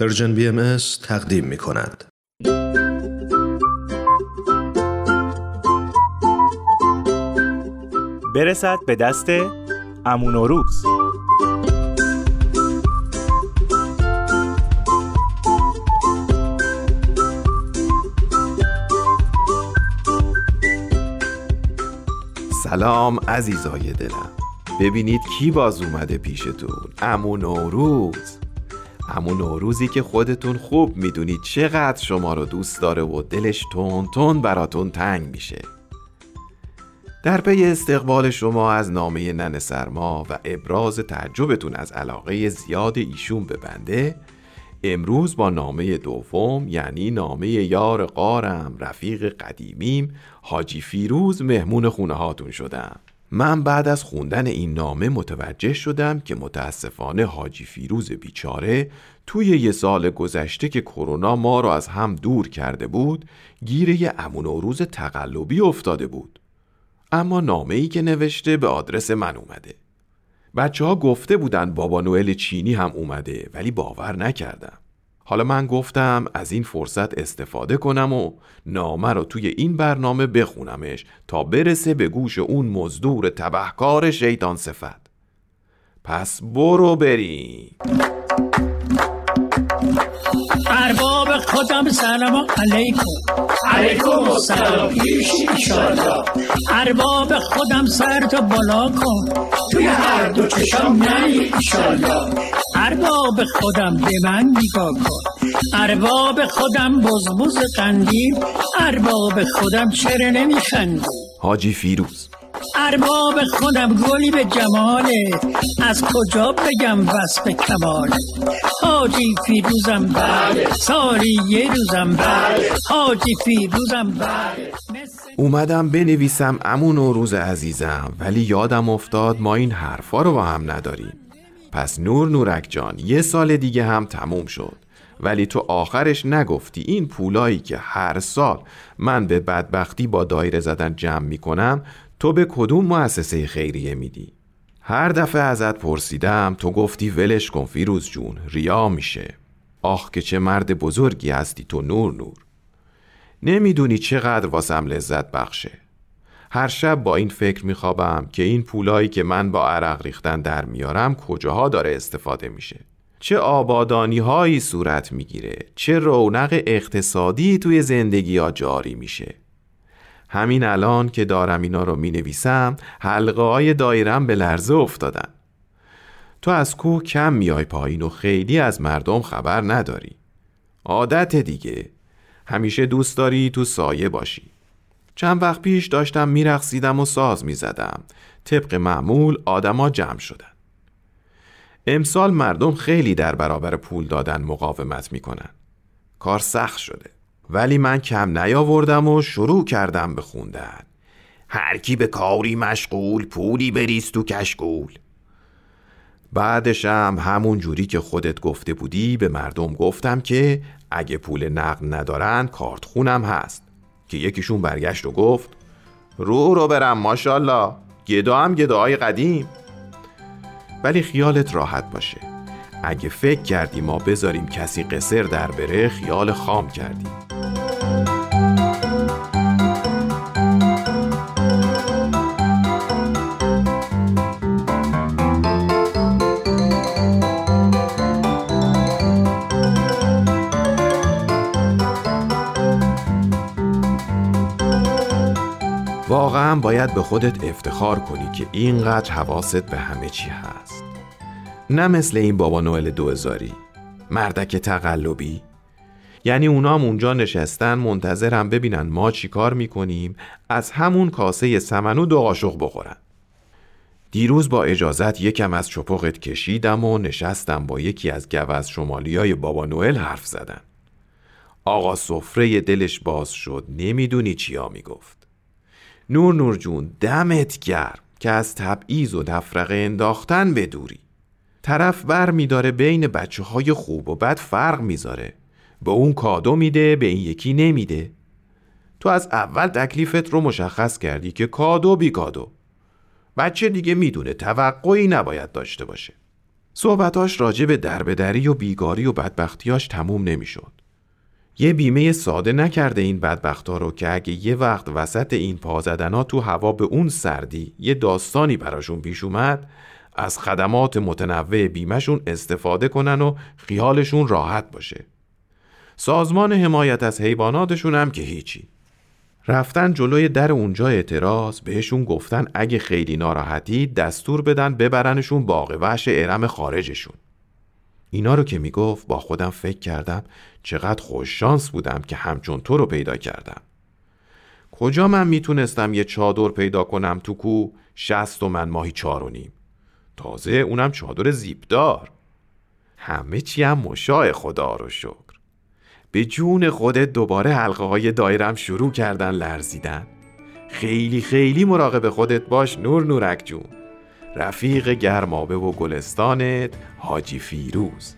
پرژن بی ام تقدیم می کند. برسد به دست امون و روز. سلام عزیزای دلم. ببینید کی باز اومده پیشتون. امون نوروز همون نوروزی که خودتون خوب می‌دونید چقدر شما رو دوست داره و دلش تون تون براتون تنگ میشه. در پی استقبال شما از نامه نن سرما و ابراز تعجبتون از علاقه زیاد ایشون به بنده امروز با نامه دوم یعنی نامه یار قارم رفیق قدیمیم حاجی فیروز مهمون خونه هاتون شدم. من بعد از خوندن این نامه متوجه شدم که متاسفانه حاجی فیروز بیچاره توی یه سال گذشته که کرونا ما رو از هم دور کرده بود گیره امون و روز تقلبی افتاده بود. اما نامه ای که نوشته به آدرس من اومده. بچه ها گفته بودن بابا نوئل چینی هم اومده ولی باور نکردم. حالا من گفتم از این فرصت استفاده کنم و نامه رو توی این برنامه بخونمش تا برسه به گوش اون مزدور تبهکار شیطان صفت. پس برو بریم. ارباب خودم سلام علیکم. علیکم السلام. پیش ایشالله. ارباب خودم سر تو بالا کن. توی هر دو چشم نهی ایشالله. ارباب خودم به من نگاه کن. ارباب خودم بزبز قندیم ارباب خودم چرا نمیخندی؟ حاجی فیروز. ارباب خودم گلی به جماله از کجا بگم وصف کمال حاجی فیروزم بله سالی یه روزم بله حاجی فیروزم بله. اومدم بنویسم امون و روز عزیزم ولی یادم افتاد ما این حرفا رو با هم نداریم. پس نور نورک جان یه سال دیگه هم تموم شد. ولی تو آخرش نگفتی این پولایی که هر سال من به بدبختی با دایره زدن جمع می‌کنم تو به کدوم مؤسسه خیریه میدی؟ هر دفعه ازت پرسیدم تو گفتی ولش کن فیروز جون ریا میشه. آخ که چه مرد بزرگی هستی تو نور نور. نمی‌دونی چقدر واسم لذت بخشه. هر شب با این فکر میخوابم که این پولایی که من با عرق ریختن در میارم کجاها داره استفاده میشه. چه آبادانی هایی صورت می‌گیره چه رونق اقتصادی توی زندگی ها جاری میشه. همین الان که دارم اینا رو می نویسم حلقه های دایرم به لرزه افتادن. تو از کوه کم میای پایین و خیلی از مردم خبر نداری. عادت دیگه. همیشه دوست داری تو سایه باشی. چند وقت پیش داشتم میرقصیدم و ساز می‌زدم. طبق معمول آدما جمع شدن. امسال مردم خیلی در برابر پول دادن مقاومت می‌کنن. کار سخت شده. ولی من کم نیاوردم و شروع کردم به خوندن. هر کی به کاری مشغول پولی بریز تو کشگول بعدشم همون جوری که خودت گفته بودی به مردم گفتم که اگه پول نقد ندارن کارت خونم هست. که یکیشون برگشت و گفت رو رو برم ماشالله گدا هم گداهای قدیم. ولی خیالت راحت باشه. اگه فکر کردی ما بذاریم کسی قصر در بره خیال خام کردی. واقعا باید به خودت افتخار کنی که اینقدر حواست به همه چی هست. نه مثل این بابا نوئل دوزاری مردک تقلبی. یعنی اونام اونجا نشستن منتظرم ببینن ما چی کار می‌کنیم از همون کاسه سمنو دو قاشق بخورن. دیروز با اجازت یکم از چپقت کشیدم و نشستم با یکی از گوز شمالیای بابا نوئل حرف زدن. آقا سفره دلش باز شد نمی‌دونی چیا می‌گفت. نور نور جون دمت گرم که از تبعیض و تفرقه انداختن بدوری. طرف بر میداره بین بچه های خوب و بد فرق می‌ذاره. به اون کادو میده به این یکی نمیده. تو از اول تکلیفت رو مشخص کردی که کادو بی کادو. بچه دیگه می‌دونه توقعی نباید داشته باشه. صحبتاش راجع به دربدری و بیگاری و بدبختیاش تموم نمی‌شد. یه بیمه ساده نکرده این بدبختا رو که اگه یه وقت وسط این پازدنا تو هوا به اون سردی یه داستانی براشون پیش اومد از خدمات متنوع بیمهشون استفاده کنن و خیالشون راحت باشه. سازمان حمایت از حیواناتشون هم که هیچی. رفتن جلوی در اونجا اعتراض بهشون گفتن اگه خیلی ناراحتی دستور بدن ببرنشون باغ وحش ارم خارجشون. اینا رو که می‌گفت با خودم فکر کردم چقدر خوش شانس بودم که همچون تو رو پیدا کردم. کجا من می‌تونستم یه چادر پیدا کنم تو کو شست و من ماهی چار و نیم. تازه اونم چادر زیبدار. همه چی هم مشاع خدا رو شکر. به جون خودت دوباره حلقه های دایرم شروع کردن لرزیدن. خیلی خیلی مراقب خودت باش نور نورک جون. رفیق گرمابه و گلستانت حاجی فیروز